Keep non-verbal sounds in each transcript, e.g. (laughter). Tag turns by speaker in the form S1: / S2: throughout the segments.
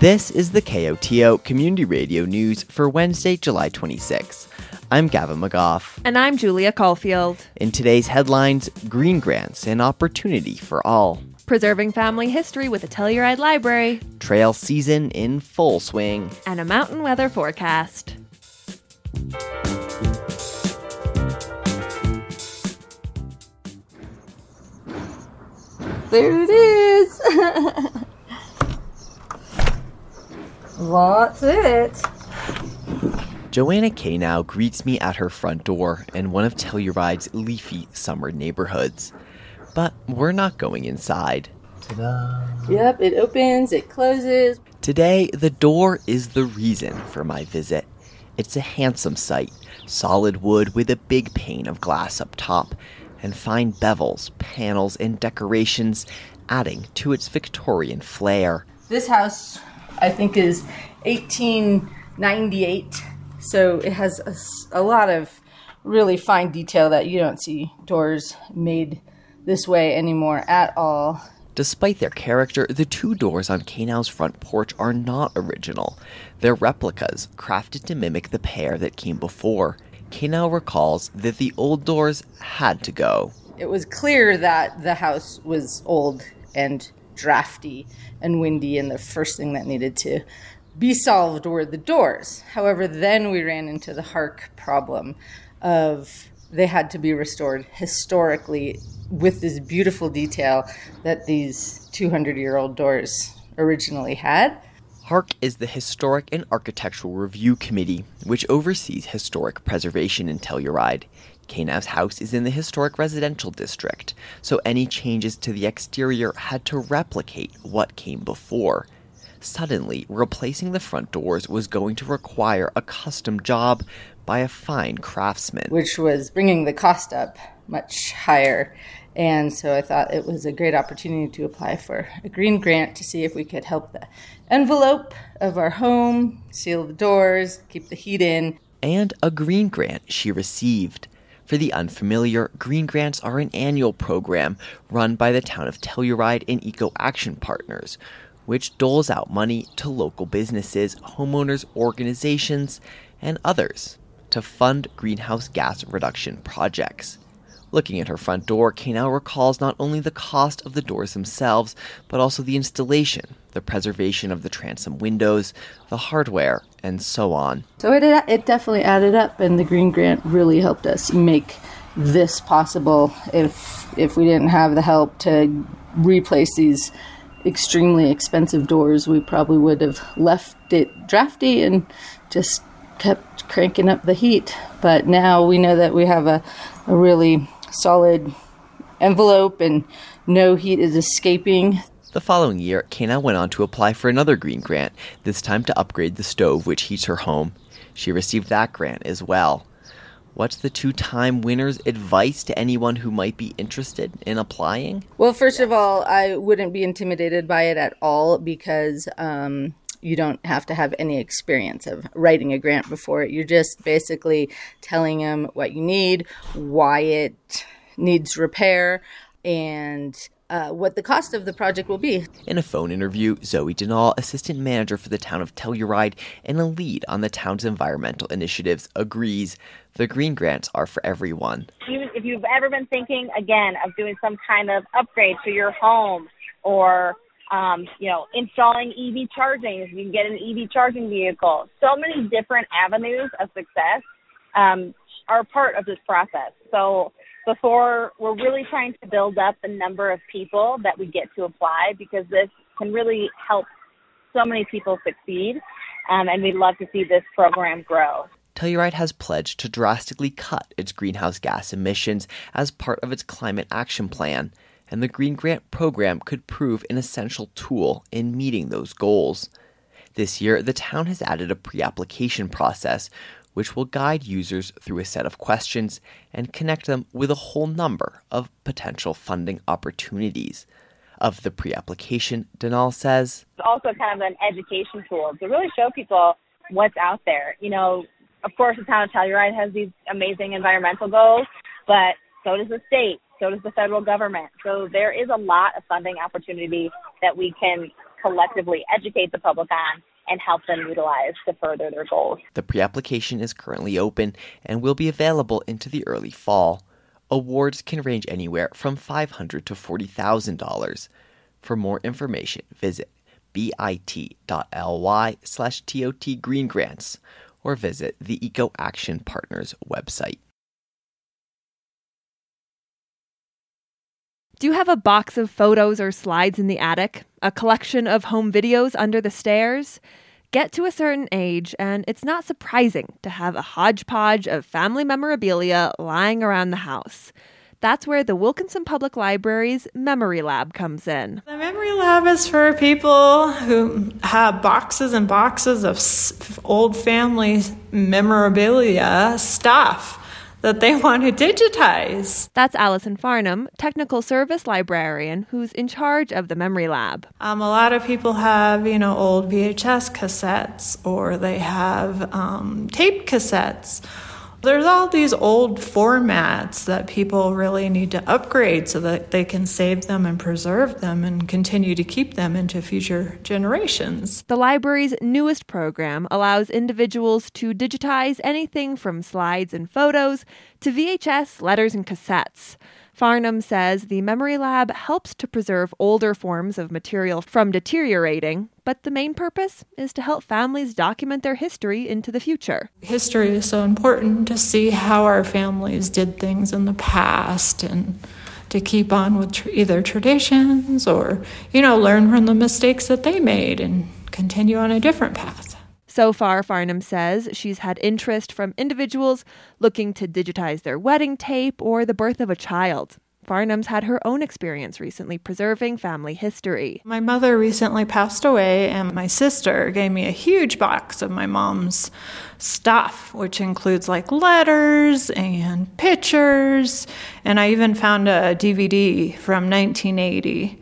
S1: This is the KOTO Community Radio News for Wednesday, July 26. I'm Gavin McGough.
S2: And I'm Julia Caulfield.
S1: In today's headlines, green grants, an opportunity for all.
S2: Preserving family history with a Telluride library.
S1: Trail season in full swing.
S2: And a mountain weather forecast.
S3: There it is. (laughs) That's it.
S1: Joanna Kanow greets me at her front door in one of Telluride's leafy summer neighborhoods. But we're not going inside.
S3: Ta-da. Yep, it opens, it closes.
S1: Today, the door is the reason for my visit. It's a handsome sight, solid wood with a big pane of glass up top, and fine bevels, panels, and decorations adding to its Victorian flair.
S3: This house, I think, is 1898 so it has a, a lot of really fine detail that you don't see doors made this way anymore at all.
S1: Despite their character, the two doors on Kanow's front porch are not original. They're replicas, crafted to mimic the pair that came before. Kanow recalls that the old doors had to go.
S3: It was clear that the house was old and drafty and windy, and the first thing that needed to be solved were the doors. However, then we ran into the HARC problem of they had to be restored historically with this beautiful detail that these 200 year old doors originally had.
S1: HARC is the Historic and Architectural Review Committee, which oversees historic preservation in Telluride. Kanow's house is in the historic residential district, so any changes to the exterior had to replicate what came before. Suddenly, replacing the front doors was going to require a custom job by a fine craftsman.
S3: Which was bringing the cost up much higher. And so I thought it was a great opportunity to apply for a green grant to see if we could help the envelope of our home, seal the doors, keep the heat in.
S1: And a green grant she received. For the unfamiliar, Green Grants are an annual program run by the town of Telluride and Eco Action Partners, which doles out money to local businesses, homeowners, organizations, and others to fund greenhouse gas reduction projects. Looking at her front door, Kanow recalls not only the cost of the doors themselves, but also the installation, the preservation of the transom windows, the hardware, and so on.
S3: So it, it definitely added up, and the Green Grant really helped us make this possible. If if we didn't have the help to replace these extremely expensive doors, we probably would have left it drafty and just kept cranking up the heat. But now we know that we have a, a really solid envelope and no heat is escaping.
S1: The following year, Kanow went on to apply for another green grant, this time to upgrade the stove which heats her home. She received that grant as well. What's the two time winner's advice to anyone who might be interested in applying?
S3: Well, first of all, I wouldn't be intimidated by it at all because um, you don't have to have any experience of writing a grant before. You're just basically telling them what you need, why it needs repair, and uh, what the cost of the project will be.
S1: In a phone interview, Zoe Denal, assistant manager for the town of Telluride and a lead on the town's environmental initiatives, agrees the green grants are for everyone.
S4: If you've ever been thinking again of doing some kind of upgrade to your home or um, you know, installing EV charging, if you can get an EV charging vehicle, so many different avenues of success um, are part of this process. So before we're really trying to build up the number of people that we get to apply because this can really help so many people succeed. Um, and we'd love to see this program grow.
S1: Telluride has pledged to drastically cut its greenhouse gas emissions as part of its climate action plan, and the Green Grant program could prove an essential tool in meeting those goals. This year, the town has added a pre application process which will guide users through a set of questions and connect them with a whole number of potential funding opportunities. Of the pre application, Denal says
S4: It's also kind of an education tool to really show people what's out there. You know, of course, the town of Telluride has these amazing environmental goals, but so does the state, so does the federal government. So there is a lot of funding opportunity that we can collectively educate the public on and help them utilize to further their goals.
S1: The pre application is currently open and will be available into the early fall. Awards can range anywhere from $500 to $40,000. For more information, visit bit.ly slash TOT Green Grants or visit the Eco Action Partners website.
S2: Do you have a box of photos or slides in the attic? A collection of home videos under the stairs? Get to a certain age, and it's not surprising to have a hodgepodge of family memorabilia lying around the house. That's where the Wilkinson Public Library's Memory Lab comes in.
S5: The Memory Lab is for people who have boxes and boxes of old family memorabilia stuff that they (laughs) want to digitize.
S2: That's Allison Farnham, technical service librarian, who's in charge of the Memory Lab.
S5: Um, a lot of people have, you know, old VHS cassettes or they have um, tape cassettes there's all these old formats that people really need to upgrade so that they can save them and preserve them and continue to keep them into future generations.
S2: The library's newest program allows individuals to digitize anything from slides and photos to VHS, letters, and cassettes. Farnham says the Memory Lab helps to preserve older forms of material from deteriorating, but the main purpose is to help families document their history into the future.
S5: History is so important to see how our families did things in the past and to keep on with tr- either traditions or, you know, learn from the mistakes that they made and continue on a different path.
S2: So far, Farnham says she's had interest from individuals looking to digitize their wedding tape or the birth of a child. Farnham's had her own experience recently preserving family history.
S5: My mother recently passed away, and my sister gave me a huge box of my mom's stuff, which includes like letters and pictures. And I even found a DVD from 1980.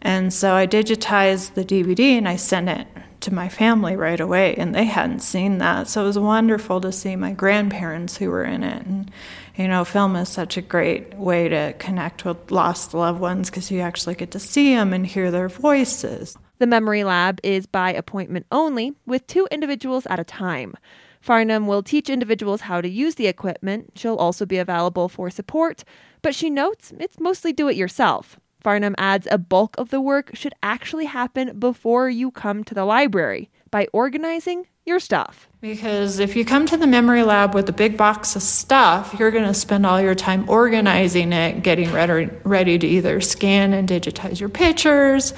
S5: And so I digitized the DVD and I sent it to my family right away, and they hadn't seen that. So it was wonderful to see my grandparents who were in it. And, you know, film is such a great way to connect with lost loved ones because you actually get to see them and hear their voices.
S2: The Memory Lab is by appointment only, with two individuals at a time. Farnham will teach individuals how to use the equipment. She'll also be available for support, but she notes it's mostly do it yourself. Farnham adds a bulk of the work should actually happen before you come to the library by organizing your stuff.
S5: Because if you come to the memory lab with a big box of stuff, you're going to spend all your time organizing it, getting ready, to either scan and digitize your pictures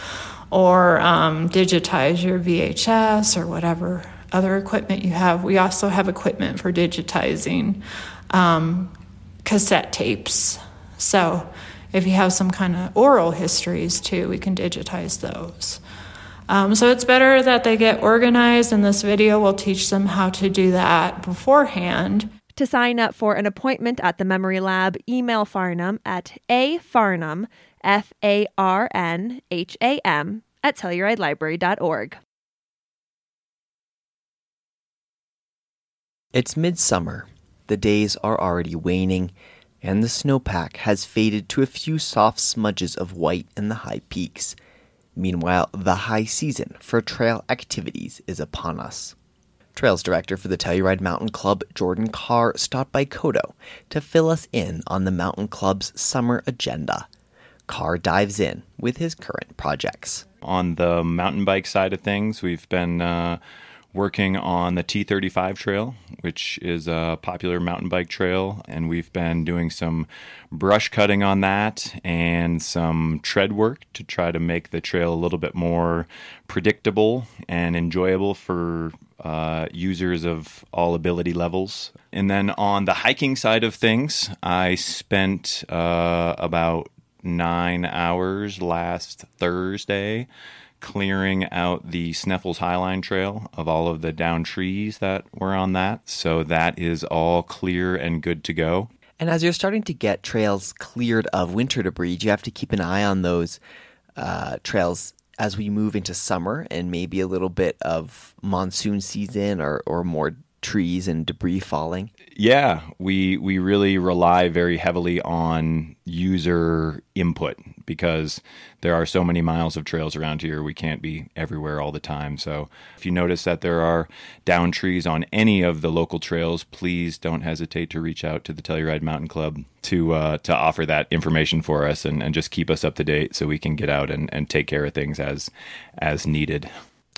S5: or um, digitize your VHS or whatever other equipment you have. We also have equipment for digitizing um, cassette tapes. So if you have some kind of oral histories too, we can digitize those. Um, so it's better that they get organized, and this video will teach them how to do that beforehand.
S2: To sign up for an appointment at the Memory Lab, email Farnham at afarnham, F A R N H A M, at TellurideLibrary.org.
S1: It's midsummer. The days are already waning, and the snowpack has faded to a few soft smudges of white in the high peaks. Meanwhile, the high season for trail activities is upon us. Trails director for the Telluride Mountain Club, Jordan Carr, stopped by KOTO to fill us in on the mountain club's summer agenda. Carr dives in with his current projects.
S6: On the mountain bike side of things, we've been uh, working on the T35 trail, which is a popular mountain bike trail, and we've been doing some brush cutting on that and some tread work to try to make the trail a little bit more predictable and enjoyable for uh, users of all ability levels. And then on the hiking side of things, I spent uh, about nine hours last Thursday clearing out the Sneffels Highline Trail of all of the down trees that were on that. So that is all clear and good to go.
S1: And as you're starting to get trails cleared of winter debris, you have to keep an eye on those uh, trails as we move into summer and maybe a little bit of monsoon season or, or more trees and debris falling.
S6: Yeah, we we really rely very heavily on user input because there are so many miles of trails around here. We can't be everywhere all the time. So if you notice that there are down trees on any of the local trails, please don't hesitate to reach out to the Telluride Mountain Club to uh, to offer that information for us and, and just keep us up to date so we can get out and, and take care of things as as needed.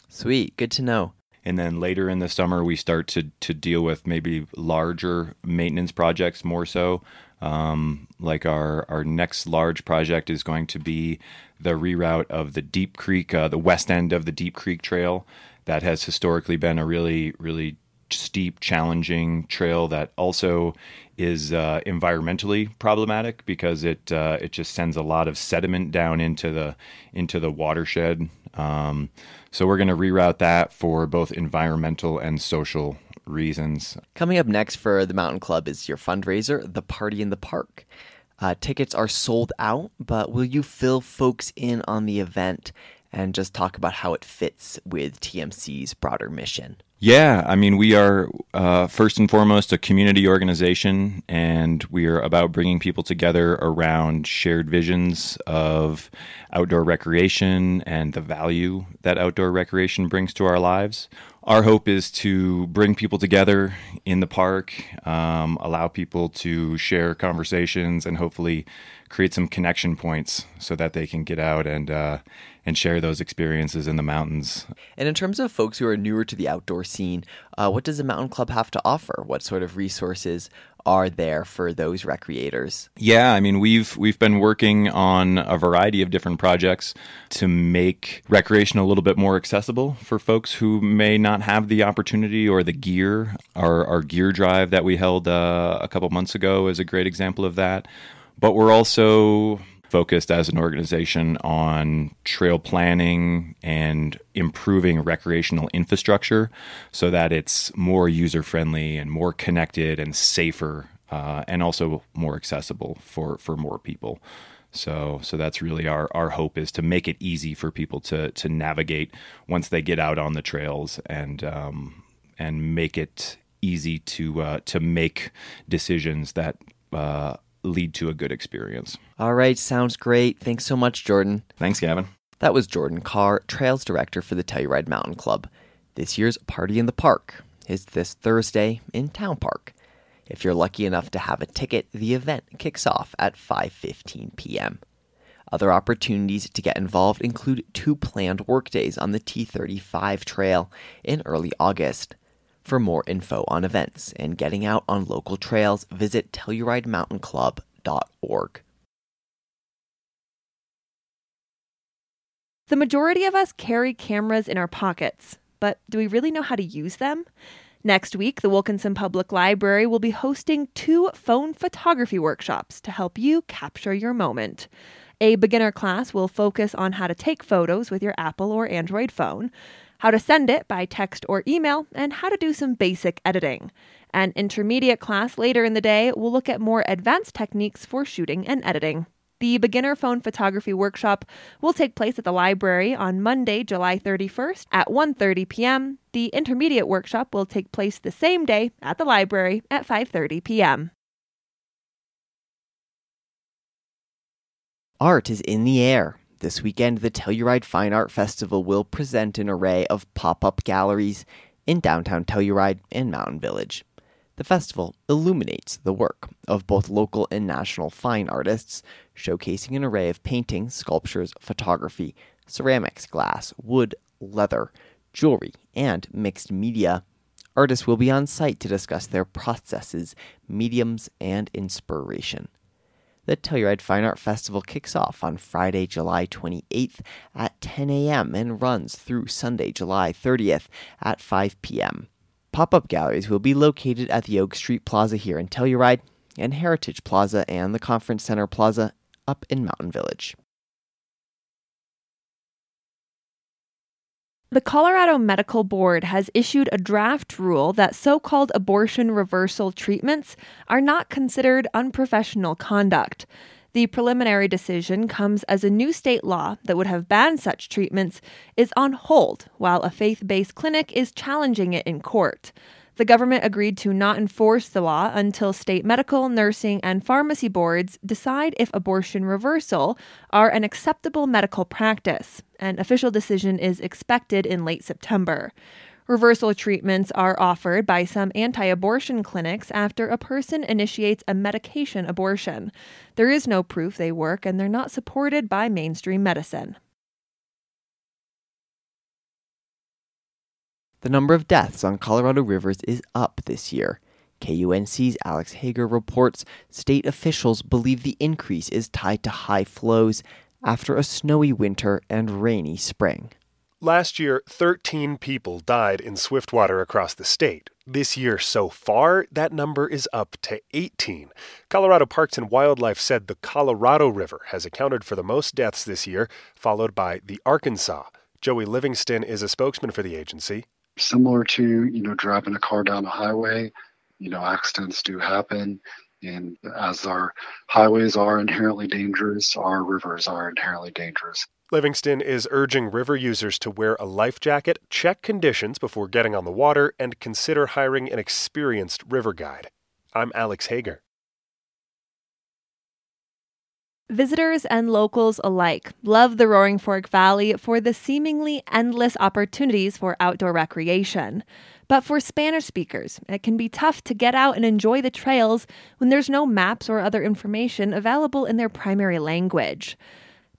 S1: Sweet, good to know.
S6: And then later in the summer, we start to, to deal with maybe larger maintenance projects more so. Um, like our, our next large project is going to be the reroute of the Deep Creek, uh, the west end of the Deep Creek Trail. That has historically been a really, really steep, challenging trail that also is uh, environmentally problematic because it uh, it just sends a lot of sediment down into the into the watershed. Um, so we're going to reroute that for both environmental and social reasons.
S1: Coming up next for the Mountain Club is your fundraiser, the Party in the Park. Uh, tickets are sold out, but will you fill folks in on the event and just talk about how it fits with TMC's broader mission?
S6: Yeah, I mean, we are uh, first and foremost a community organization, and we are about bringing people together around shared visions of outdoor recreation and the value that outdoor recreation brings to our lives. Our hope is to bring people together in the park, um, allow people to share conversations, and hopefully create some connection points so that they can get out and uh, and share those experiences in the mountains.
S1: And in terms of folks who are newer to the outdoor scene, uh, what does the Mountain Club have to offer? What sort of resources are there for those recreators?
S6: Yeah, I mean we've we've been working on a variety of different projects to make recreation a little bit more accessible for folks who may not have the opportunity or the gear. Our our gear drive that we held uh, a couple months ago is a great example of that. But we're also focused as an organization on trail planning and improving recreational infrastructure so that it's more user friendly and more connected and safer uh, and also more accessible for, for more people. So, so that's really our, our hope is to make it easy for people to, to navigate once they get out on the trails and, um, and make it easy to, uh, to make decisions that, uh, lead to a good experience.
S1: All right, sounds great. Thanks so much, Jordan.
S6: Thanks, Gavin.
S1: That was Jordan Carr, Trails Director for the Telluride Mountain Club. This year's Party in the Park is this Thursday in Town Park. If you're lucky enough to have a ticket, the event kicks off at 5:15 p.m. Other opportunities to get involved include two planned workdays on the T35 trail in early August. For more info on events and getting out on local trails, visit TellurideMountainClub.org.
S2: The majority of us carry cameras in our pockets, but do we really know how to use them? Next week, the Wilkinson Public Library will be hosting two phone photography workshops to help you capture your moment. A beginner class will focus on how to take photos with your Apple or Android phone how to send it by text or email, and how to do some basic editing. An intermediate class later in the day will look at more advanced techniques for shooting and editing. The beginner phone photography workshop will take place at the library on Monday, July 31st at 1:30 p.m. The intermediate workshop will take place the same day at the library at 5:30 p.m.
S1: Art is in the air. This weekend, the Telluride Fine Art Festival will present an array of pop up galleries in downtown Telluride and Mountain Village. The festival illuminates the work of both local and national fine artists, showcasing an array of paintings, sculptures, photography, ceramics, glass, wood, leather, jewelry, and mixed media. Artists will be on site to discuss their processes, mediums, and inspiration. The Telluride Fine Art Festival kicks off on Friday, July 28th at 10 a.m. and runs through Sunday, July 30th at 5 p.m. Pop up galleries will be located at the Oak Street Plaza here in Telluride and Heritage Plaza and the Conference Center Plaza up in Mountain Village.
S2: The Colorado Medical Board has issued a draft rule that so called abortion reversal treatments are not considered unprofessional conduct. The preliminary decision comes as a new state law that would have banned such treatments is on hold while a faith based clinic is challenging it in court. The government agreed to not enforce the law until state medical, nursing, and pharmacy boards decide if abortion reversal are an acceptable medical practice. An official decision is expected in late September. Reversal treatments are offered by some anti abortion clinics after a person initiates a medication abortion. There is no proof they work and they're not supported by mainstream medicine.
S1: The number of deaths on Colorado rivers is up this year. KUNC's Alex Hager reports state officials believe the increase is tied to high flows after a snowy winter and rainy spring.
S7: Last year, 13 people died in swiftwater across the state. This year so far, that number is up to 18. Colorado Parks and Wildlife said the Colorado River has accounted for the most deaths this year, followed by the Arkansas. Joey Livingston is a spokesman for the agency.
S8: Similar to, you know, driving a car down a highway, you know, accidents do happen. And as our highways are inherently dangerous, our rivers are inherently dangerous.
S7: Livingston is urging river users to wear a life jacket, check conditions before getting on the water, and consider hiring an experienced river guide. I'm Alex Hager.
S2: Visitors and locals alike love the Roaring Fork Valley for the seemingly endless opportunities for outdoor recreation. But for Spanish speakers, it can be tough to get out and enjoy the trails when there's no maps or other information available in their primary language.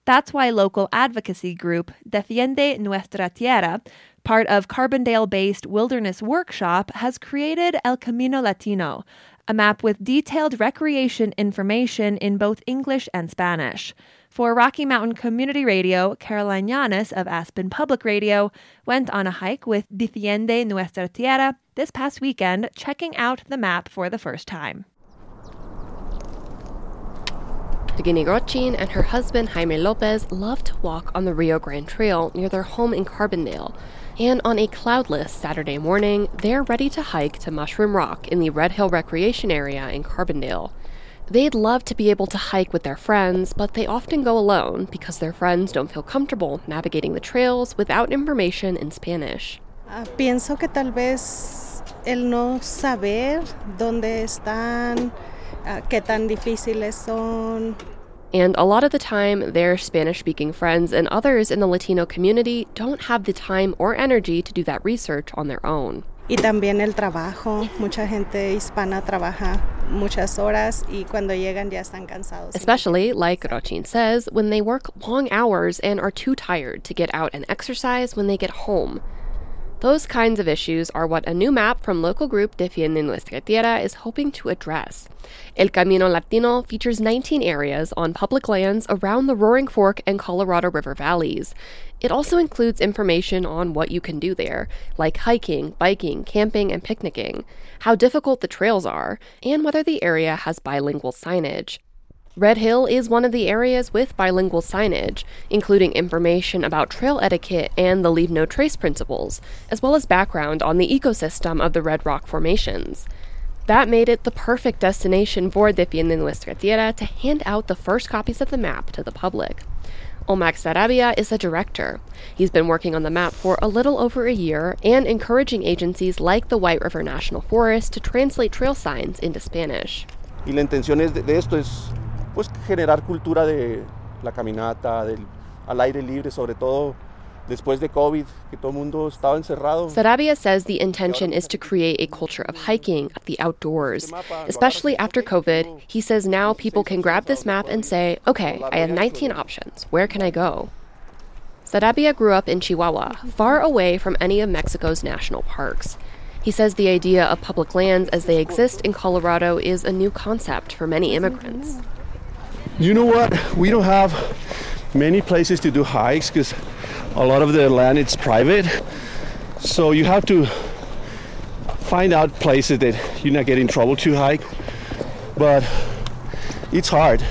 S2: That's why local advocacy group Defiende Nuestra Tierra, part of Carbondale based Wilderness Workshop, has created El Camino Latino, a map with detailed recreation information in both English and Spanish. For Rocky Mountain Community Radio, Caroline Llanes of Aspen Public Radio went on a hike with Defiende Nuestra Tierra this past weekend, checking out the map for the first time.
S9: Degeni Rochin and her husband Jaime Lopez love to walk on the Rio Grande Trail near their home in Carbondale. And on a cloudless Saturday morning, they're ready to hike to Mushroom Rock in the Red Hill Recreation Area in Carbondale. They'd love to be able to hike with their friends, but they often go alone because their friends don't feel comfortable navigating the trails without information in Spanish.
S10: Uh, pienso que tal vez el no saber dónde están, uh, qué tan difíciles son.
S9: And a lot of the time, their Spanish speaking friends and others in the Latino community don't have the time or energy to do that research on their own.
S10: Y también el trabajo. Mucha gente hispana trabaja muchas horas y cuando llegan ya están cansados.
S9: Especially, like Rochin says, when they work long hours and are too tired to get out and exercise when they get home. Those kinds of issues are what a new map from local group Defiende Nuestra Tierra is hoping to address. El Camino Latino features 19 areas on public lands around the Roaring Fork and Colorado River valleys. It also includes information on what you can do there, like hiking, biking, camping, and picnicking, how difficult the trails are, and whether the area has bilingual signage. Red Hill is one of the areas with bilingual signage, including information about trail etiquette and the leave no trace principles, as well as background on the ecosystem of the Red Rock formations. That made it the perfect destination for Defiende Nuestra Tierra to hand out the first copies of the map to the public. Omar Sarabia is the director. He's been working on the map for a little over a year and encouraging agencies like the White River National Forest to translate trail signs into Spanish.
S11: Y la intención de esto es pues generar cultura de la caminata, del al aire libre, sobre todo después de COVID, que todo el mundo estaba encerrado.
S9: Sarabia says the intention is to create a culture of hiking, of the outdoors. Especially after COVID, he says now people can grab this map and say, okay, I have 19 options. Where can I go? Sarabia grew up in Chihuahua, far away from any of Mexico's national parks. He says the idea of public lands as they exist in Colorado is a new concept for many immigrants.
S11: You know what? We don't have many places to do hikes because a lot of the land is private. So you have to find out places that you're not getting in trouble to hike. But it's hard.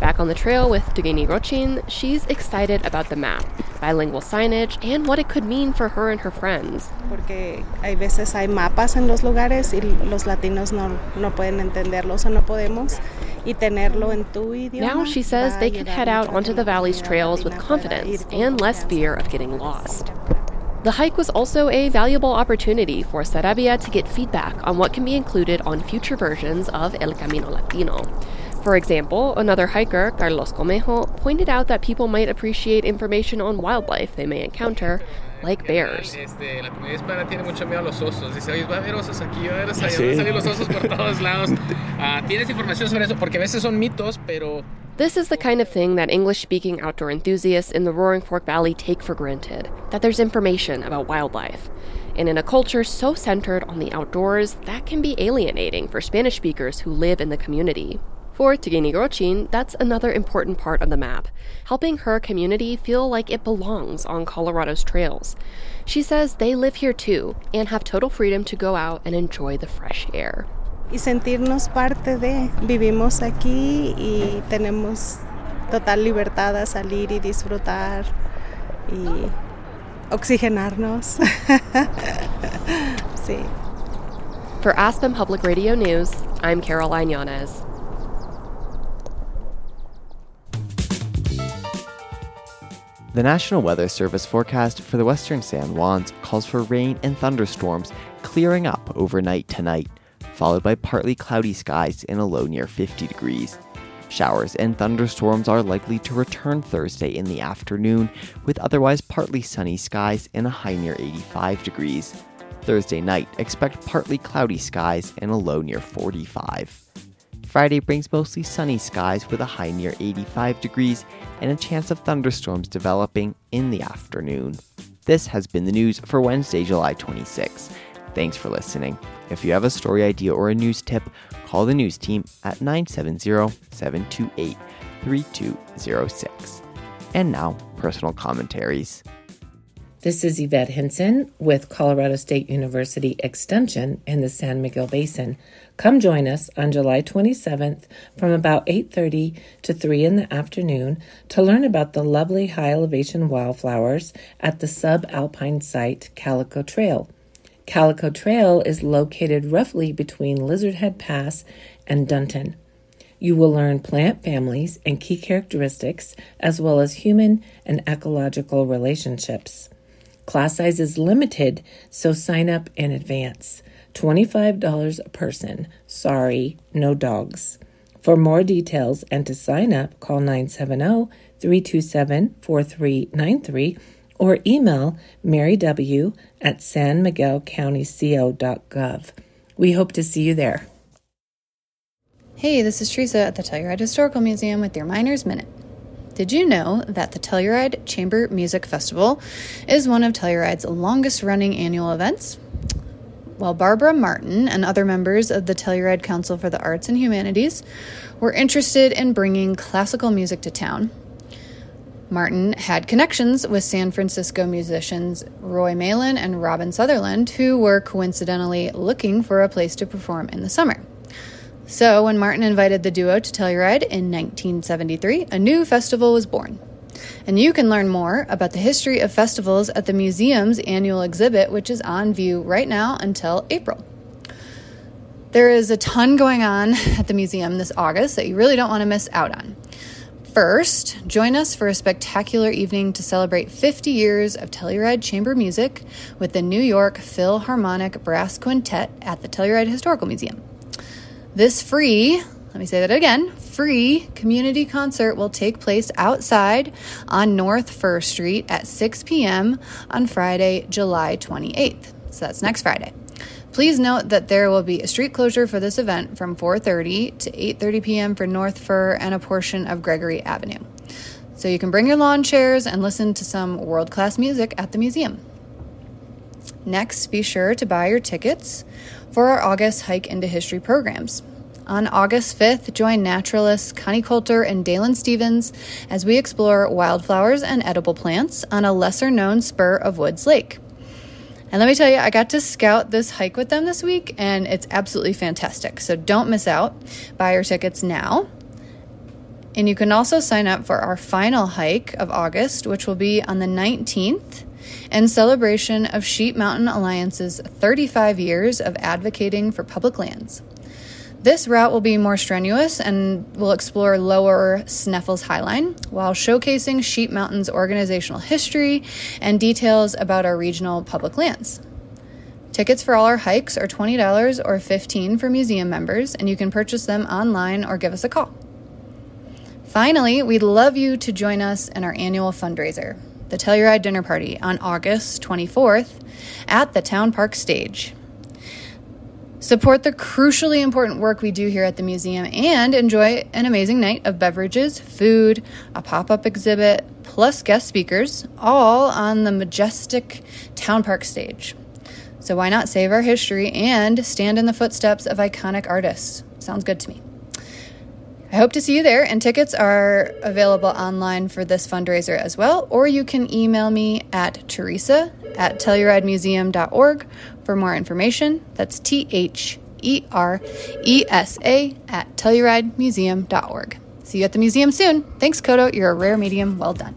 S9: Back on the trail with Degeni Rochin, she's excited about the map, bilingual signage, and what it could mean for her and her friends.
S10: Porque hay veces hay mapas en los lugares y los latinos no, no pueden entenderlos o no podemos. Y tenerlo en tu idioma
S9: Now she says they can head out onto the valley's trails with confidence and less fear of getting lost. The hike was also a valuable opportunity for Sarabia to get feedback on what can be included on future versions of El Camino Latino. For example, another hiker, Carlos Comejo, pointed out that people might appreciate information on wildlife they may encounter, like bears.
S12: La comunidad hispana tiene mucho miedo a los osos. Dice, oye, va a haber osos aquí, va a haber osos allá, van a salir los osos por todos lados. (laughs) Ah, ¿Tienes información sobre eso? Porque a veces son mitos, pero
S9: This is the kind of thing that English speaking outdoor enthusiasts in the Roaring Fork Valley take for granted that there's information about wildlife. And in a culture so centered on the outdoors, that can be alienating for Spanish speakers who live in the community. For Degeni Rochin, that's another important part of the map, helping her community feel like it belongs on Colorado's trails. She says they live here too and have total freedom to go out and enjoy the fresh air.
S10: y sentirnos parte de. Vivimos aquí y tenemos total libertad a salir y disfrutar y oxigenarnos. (laughs) sí.
S9: For Aspen Public Radio News, I'm Caroline Llanes.
S1: The National Weather Service forecast for the western San Juans calls for rain and thunderstorms clearing up overnight tonight, followed by partly cloudy skies and a low near 50 degrees. Showers and thunderstorms are likely to return Thursday in the afternoon, with otherwise partly sunny skies and a high near 85 degrees. Thursday night, expect partly cloudy skies and a low near 45. Friday brings mostly sunny skies with a high near 85 degrees and a chance of thunderstorms developing in the afternoon. This has been the news for Wednesday, July 26. Thanks for listening. If you have a story idea or a news tip, call the news team at 970 728 3206. And now, personal commentaries.
S13: This is Yvette Henson with Colorado State University Extension in the San Miguel Basin. Come join us on July 27th from about 8:30 to 3 in the afternoon to learn about the lovely high elevation wildflowers at the subalpine site Calico Trail. Calico Trail is located roughly between Lizard Head Pass and Dunton. You will learn plant families and key characteristics, as well as human and ecological relationships. Class size is limited, so sign up in advance. $25 a person. Sorry, no dogs. For more details and to sign up, call 970 327 4393 or email Mary W. at sanmiguelcountyco.gov. We hope to see you there.
S14: Hey, this is Teresa at the Telluride Historical Museum with your Miners Minute. Did you know that the Telluride Chamber Music Festival is one of Telluride's longest running annual events? Well, Barbara Martin and other members of the Telluride Council for the Arts and Humanities were interested in bringing classical music to town. Martin had connections with San Francisco musicians Roy Malan and Robin Sutherland, who were coincidentally looking for a place to perform in the summer. So, when Martin invited the duo to Telluride in 1973, a new festival was born. And you can learn more about the history of festivals at the museum's annual exhibit, which is on view right now until April. There is a ton going on at the museum this August that you really don't want to miss out on. First, join us for a spectacular evening to celebrate 50 years of Telluride Chamber Music with the New York Philharmonic Brass Quintet at the Telluride Historical Museum. This free, let me say that again, free community concert will take place outside on North Fir Street at 6 p.m. on Friday, July 28th. So that's next Friday. Please note that there will be a street closure for this event from 4:30 to 8:30 p.m. for North Fir and a portion of Gregory Avenue. So you can bring your lawn chairs and listen to some world-class music at the museum. Next, be sure to buy your tickets for our August Hike into History programs. On August 5th, join naturalists Connie Coulter and Dalen Stevens as we explore wildflowers and edible plants on a lesser known spur of Woods Lake. And let me tell you, I got to scout this hike with them this week, and it's absolutely fantastic. So don't miss out. Buy your tickets now. And you can also sign up for our final hike of August, which will be on the 19th in celebration of Sheep Mountain Alliance's 35 years of advocating for public lands. This route will be more strenuous and will explore lower Sneffels Highline while showcasing Sheep Mountain's organizational history and details about our regional public lands. Tickets for all our hikes are $20 or 15 for museum members, and you can purchase them online or give us a call. Finally, we'd love you to join us in our annual fundraiser, the Telluride Dinner Party, on August 24th at the Town Park Stage. Support the crucially important work we do here at the museum and enjoy an amazing night of beverages, food, a pop up exhibit, plus guest speakers, all on the majestic Town Park stage. So, why not save our history and stand in the footsteps of iconic artists? Sounds good to me. I hope to see you there, and tickets are available online for this fundraiser as well, or you can email me at teresa at telluridemuseum.org for more information. That's T H E R E S A at telluridemuseum.org. See you at the museum soon. Thanks, Koto. You're a rare medium. Well done.